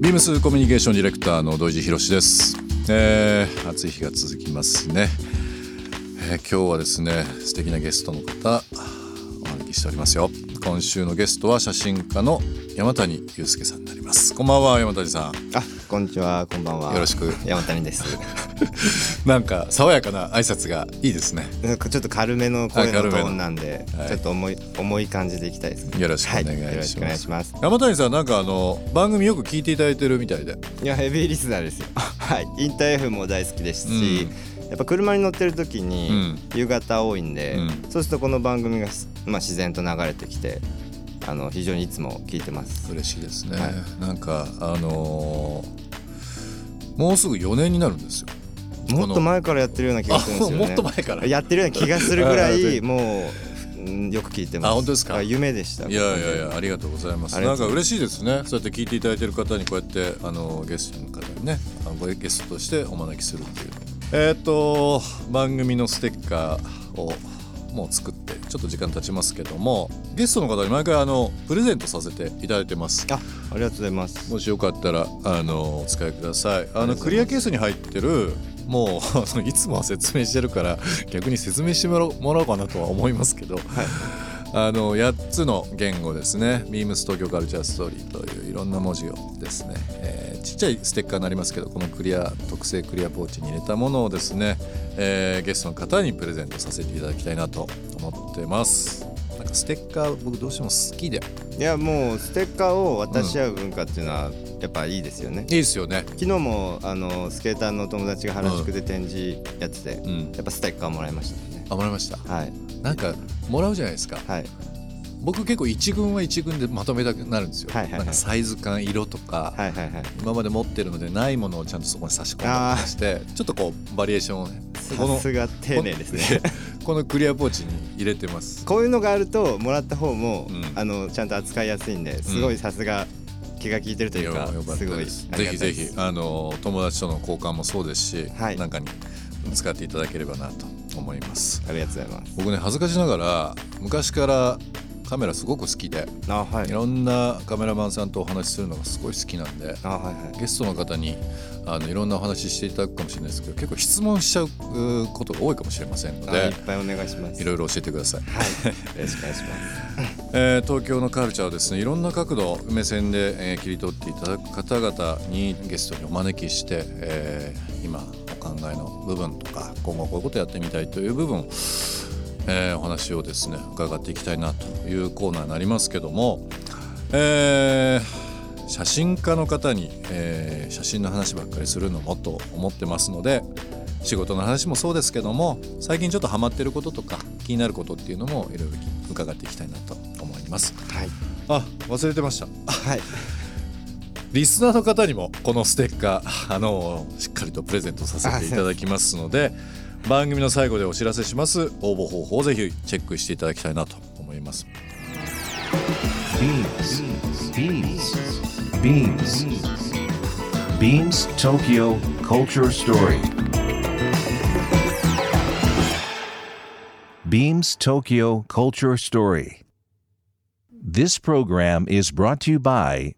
ビームスコミュニケーションディレクターの土井地博です、えー、暑い日が続きますね、えー今日はですね素敵なゲストの方お招きしておりますよ。今週のゲストは写真家の山谷祐介さんになりますこんばんは山谷さんあ、こんにちは、こんばんは。よろしく山谷です。なんか爽やかな挨拶がいいですねなんかちょっと軽めの声のトーンなんで、はいちょっと重い重い感じでいきたいですね。よろしくお願いしますはよろしくお願いします。山谷さんなんかあの番組よく聞いていただいてるみたいでいやヘビーリスナーですよ。はい、インター F も大好きですし、やっぱ車に乗ってる時にうん。夕方多いんで、うん。そうするとこの番組がまあ自然と流れてきて、あの非常にいつも聞いてます。嬉しいですね、はい。なんかあのーもうすぐ4年になるんですよ。もっと前からやってるような気がするんですよね。あもっと前から。やってるような気がするぐら あいもううんよく聞いてます。あ本当ですか？あ夢でした。いやいやいやありがとうございます。ありがとうございます。なんか嬉しいですね。そうやって聞いていただいてる方にこうやってあのゲストの方にねあのゲストとしてお招きするっていうえっ、と番組のステッカーをもう作ってちょっと時間経ちますけどもゲストの方に毎回あのプレゼントさせていただいてます。あ、ありがとうございます。もしよかったらあのお使いください。あのクリアケースに入ってるもう いつもは説明してるから逆に説明してもらおうかなとは思いますけど、あの8つの言語ですね「ビームス東京カルチャーストーリー」といういろんな文字をですね、えーちっちゃいステッカーになりますけどこのクリア特製クリアポーチに入れたものをですね、えーゲストの方にプレゼントさせていただきたいなと思ってます。なんかステッカー僕どうしても好きで。いやもうステッカーを渡し合う文化っていうのはやっぱいいですよね。いいですよね。昨日もあのスケーターの友達が原宿で展示やってて、うん。やっぱステッカーもらいましたね。あもらいました？はい。なんかもらうじゃないですか。はい僕結構一軍は一軍でまとめたくなるんですよ、はいはいはい。なんかサイズ感色とか、はいはいはい。今まで持ってるのでないものをちゃんとそこに差し込んだりしてちょっとこうバリエーションをねこのさすが丁寧ですね。このクリアポーチに入れてます。こういうのがあるともらった方も、うん。あのちゃんと扱いやすいんですごいさすが気が利いてるというか、いやよかったす。ごいぜひぜひあの友達との交換もそうですし、はい。なんかに使っていただければなと思います。ありがとうございます。僕ね恥ずかしながら昔からカメラすごく好きであはいいろんなカメラマンさんとお話しするのがすごい好きなんであはいはい。ゲストの方にあのいろんなお話ししていただくかもしれないですけど結構質問しちゃうことが多いかもしれませんのであいっぱいお願いします。いろいろ教えてください、はい。よろしくお願いします。えー東京のカルチャーをですねいろんな角度目線で、えー切り取っていただく方々にゲストにお招きして、えー今お考えの部分とか今後こういうことやってみたいという部分をえーお話をですね伺っていきたいなというコーナーになりますけども、えー写真家の方に、えー写真の話ばっかりするのもと思ってますので仕事の話もそうですけども最近ちょっとハマってることとか気になることっていうのもいろいろ伺っていきたいなと思います。はい。あ忘れてましたはい。リスナーの方にもこのステッカー あのしっかりとプレゼントさせていただきますので番組の最後でお知らせします。応募方法をぜひチェックしていただきたいなと思います。ビームスビームスビームスビームス東京コルチャーストーリービームス東京コルチャーストーリー This program is brought to you by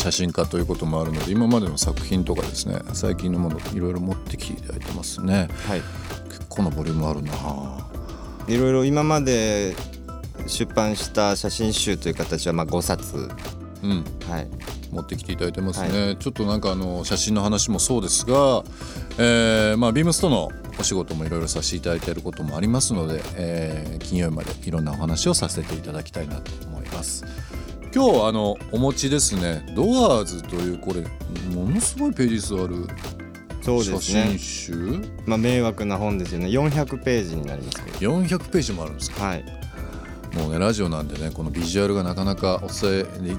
写真家ということもあるので今までの作品とかですね最近のものいろいろ持ってきていただいてますねはい。結構なボリュームあるないろいろ今まで出版した写真集という形はまあ5冊。うんはい。持ってきていただいてますね、ちょっとなんかあの写真の話もそうですが、えーまあ、ビームスとのお仕事もいろいろさせていただいていることもありますので、えー金曜日までいろんなお話をさせていただきたいなと思います今日あのお持ちですねドアーズというこれものすごいページ数あるそう写ですね真。集、まあ迷惑な本ですよね。400ページになりますけど。400ページもあるんですか？はい。もうねラジオなんでねこのビジュアルがなかなかお伝えで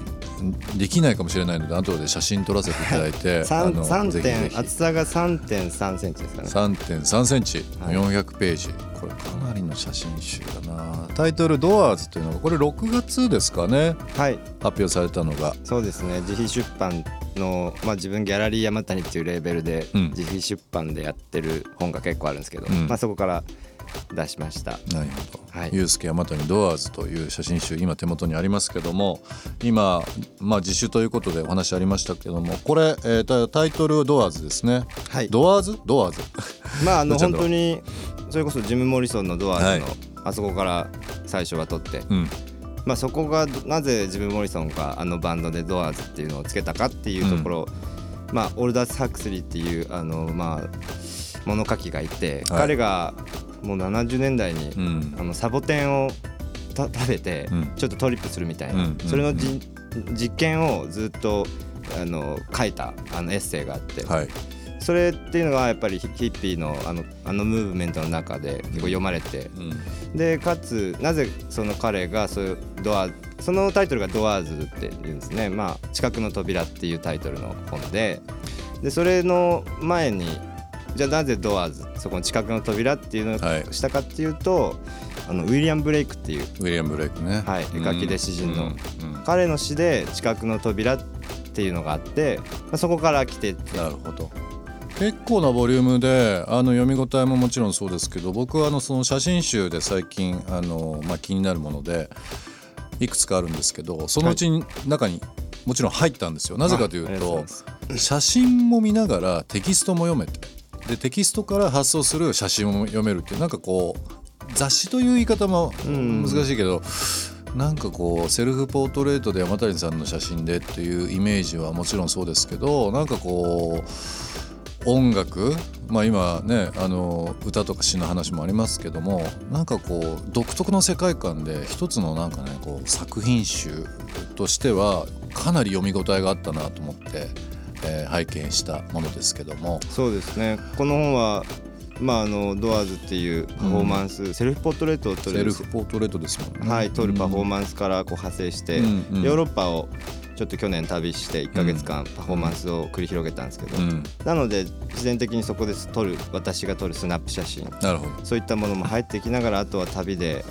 できないかもしれないので後で写真撮らせていただいて あの3ぜひぜひ厚さが3.3センチですかね3.3センチ、はい400ページこれかなりの写真集だな。タイトル「ドアーズ」というのがこれ6月ですかね。はい。発表されたのが。そうですね。自費出版の、まあ、自分ギャラリー山谷っていうレーベルでうん。自費出版でやってる本が結構あるんですけど、うん。まあ、そこから出しました。なるほど、はい。ユースケ山谷ドアーズという写真集今手元にありますけども今、まあ、自主ということでお話ありましたけどもこれ、えータタイトルドアーズですね。はい。ドアーズ？ドアーズ。まああの本当にそれこそジム・モリソンのドアーズの、はい。あそこから最初は撮って、うん。まあ、そこがなぜジム・モリソンがあのバンドでドアーズっていうのをつけたかっていうところ、まあオルダス・ハクスリーっていうあのまあ物書きがいて、はい。彼がもう70年代に、うん。あのサボテンをた食べてうん。ちょっとトリップするみたいな、うん。それのじ、実験をずっとあの書いたあのエッセイがあって、はいそれっていうのがやっぱりヒヒッピーのあのあのムーブメントの中で結構読まれて、うん。でかつなぜその彼がそういうドアそのタイトルが「ドアーズ」っていうんですね「まあ、近くの扉」っていうタイトルの本で。でそれの前にじゃあなぜドアーズそこの近くの扉っていうのはい。をしたかっていうと、あのウィリアム・ブレイクっていうウィリアム・ブレイクね。はい絵描きで詩人のうん。うん。彼の詩で「近くの扉」っていうのがあって、まあ、そこから来ててなるほど結構なボリュームであの読み応えももちろんそうですけど僕はあのその写真集で最近あの、まあ、気になるものでいくつかあるんですけどそのうちに中にもちろん入ったんですよ。なぜかというと写真も見ながらテキストも読めて。でテキストから発想する写真も読めるっていうなんかこう雑誌という言い方もうん難しいけど、なんかこうセルフポートレートで山谷さんの写真でっていうイメージはもちろんそうですけどなんかこう音楽まあ今ねあの歌とか詩の話もありますけどもなんかこう独特の世界観で一つのなんかねこう作品集としてはかなり読み応えがあったなと思って、えー拝見したものですけども。そうですね。この本はまああのドアーズっていうパフォーマンス、セルフポートレートを撮るセルフポートレートですもんね。はい撮るパフォーンマンスからこう派生して、うんうん。ヨーロッパをちょっと去年旅して1ヶ月間パフォーマンスを繰り広げたんですけど、うん、なので自然的にそこで撮る私が撮るスナップ写真。なるほど。そういったものも入ってきながらあとは旅で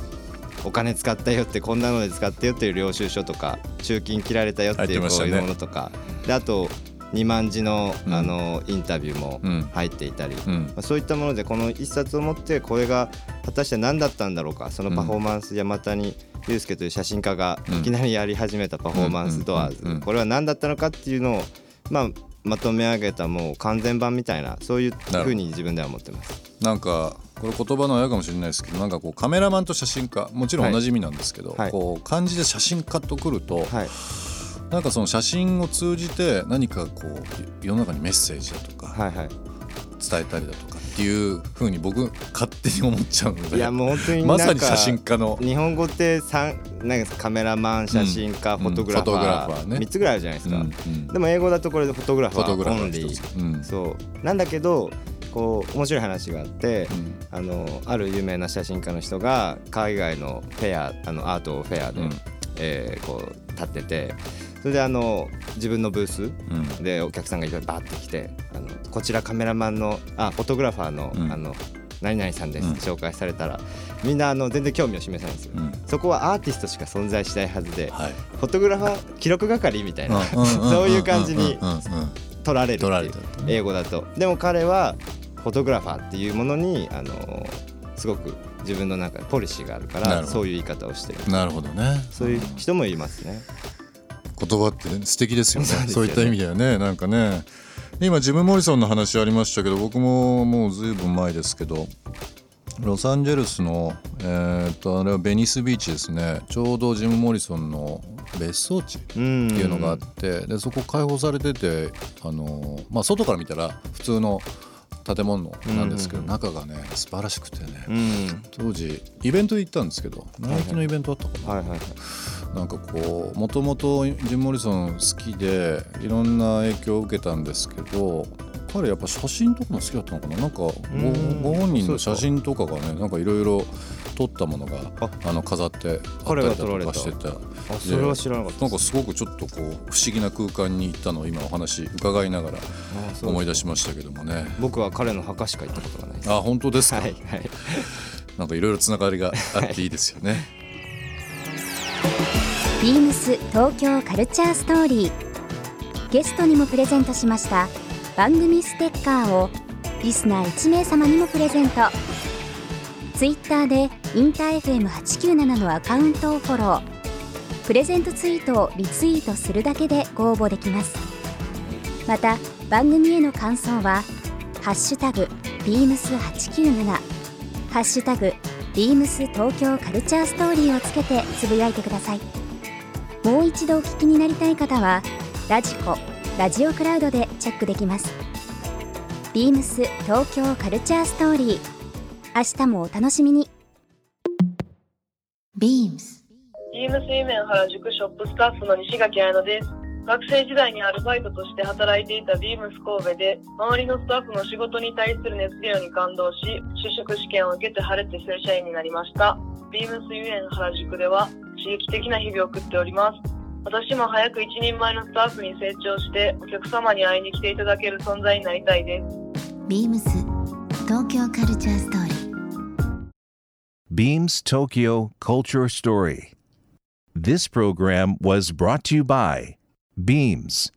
お金使ったよってこんなので使ったよっていう領収書とか中金切られたよっていうこういうものとか。であと2万字のうん。あのインタビューもうん。入っていたり、うん。まあ、そういったものでこの一冊を持ってこれが果たして何だったんだろうか？そのパフォーマンス山谷祐介という写真家がうん。いきなりやり始めたパフォーマンスドアーズ。これは何だったのかっていうのを、まあ、まとめ上げたもう完全版みたいなそういうふうに自分では思ってます。なんかこれ言葉のあやかもしれないですけどなんかこうカメラマンと写真家もちろん同じ意味なんですけど、はい。こう漢字で写真家とくると、はい。なんかその写真を通じて何かこう世の中にメッセージだとかはいはい伝えたりだとかっていうふうに僕勝手に思っちゃうのでいやもう本当にまさに写真家の日本語って三なんかカメラマン写真家、うんフォトグラファー,、ファーね。3つぐらいあるじゃないですか、うんうん。でも英語だとこれでフォトグラファーオンリー。うん。そう。なんだけどこう面白い話があって、うん。あのある有名な写真家の人が海外のフェアあのアートフェアで、うん。えーこう立っててそれであの自分のブースうん。でお客さんがいっぱいバーって来てあのこちらカメラマンのあフォトグラファーの,、うん。あの何々さんですうん。って紹介されたら、みんなあの全然興味を示さないんですよ、うん。そこはアーティストしか存在しないはずで、はい。フォトグラファー記録係みたいな、そういう感じにうんうんうん。撮られる英語だと。でも彼はフォトグラファーっていうものにあのすごく自分の中でポリシーがあるからそういう言い方をしてる。なるほどね。そういう人もいますね言葉って素敵ですよね。ね。そういった意味ではねなんかね。今ジム・モリソンの話ありましたけど僕ももうずいぶん前ですけどロサンゼルスの、えー、とあれはベニスビーチですね。ちょうどジム・モリソンの別荘地ってうんいうのがあってでそこ開放されててあの、まあ、外から見たら普通の建物なんですけど、うん。中がね素晴らしくてね、うん。当時イベントで行ったんですけどナイキのイベントあったかな、はいはいはいなんかこうもともとジム・モリソン好きでいろんな影響を受けたんですけど彼やっぱ写真とかも好きだったのかな？なんかご本人の写真とかがねなんかいろいろ撮ったものがああの飾ってあった彼りだが撮られた。とかしててあそれは知らなかったなんかすごくちょっとこう不思議な空間に行ったのを今お話伺いながら思い出しましたけどもね。僕は彼の墓しか行ったことがないあ本当ですか、はいはい。なんかいろいろつながりがあっていいですよね、ビームス東京カルチャーストーリー。ゲストにもプレゼントしました。番組ステッカーをリスナー1名様にもプレゼント。ツイッターでインター FM897 のアカウントをフォロー。プレゼントツイートをリツイートするだけでご応募できます。また番組への感想は「ハッシュタグビームス897」ハッシュタグビームス東京カルチャーストーリーをつけてつぶやいてください。もう一度お聞きになりたい方はラジコラジオクラウドでチェックできますビームス東京カルチャーストーリー明日もお楽しみに Beams ビームスイメン原宿ショップスタッフの西垣彩乃です。学生時代にアルバイトとして働いていたビームス神戸で、周りのスタッフの仕事に対する熱量に感動し、就職試験を受けて晴れて正社員になりました。ビームスユエン原宿では刺激的な日々を送っております。私も早く一人前のスタッフに成長して、お客様に会いに来ていただける存在になりたいです。Beams 東京カルチャーストーリー Beams Tokyo Culture Story. This program was brought to you by Beams.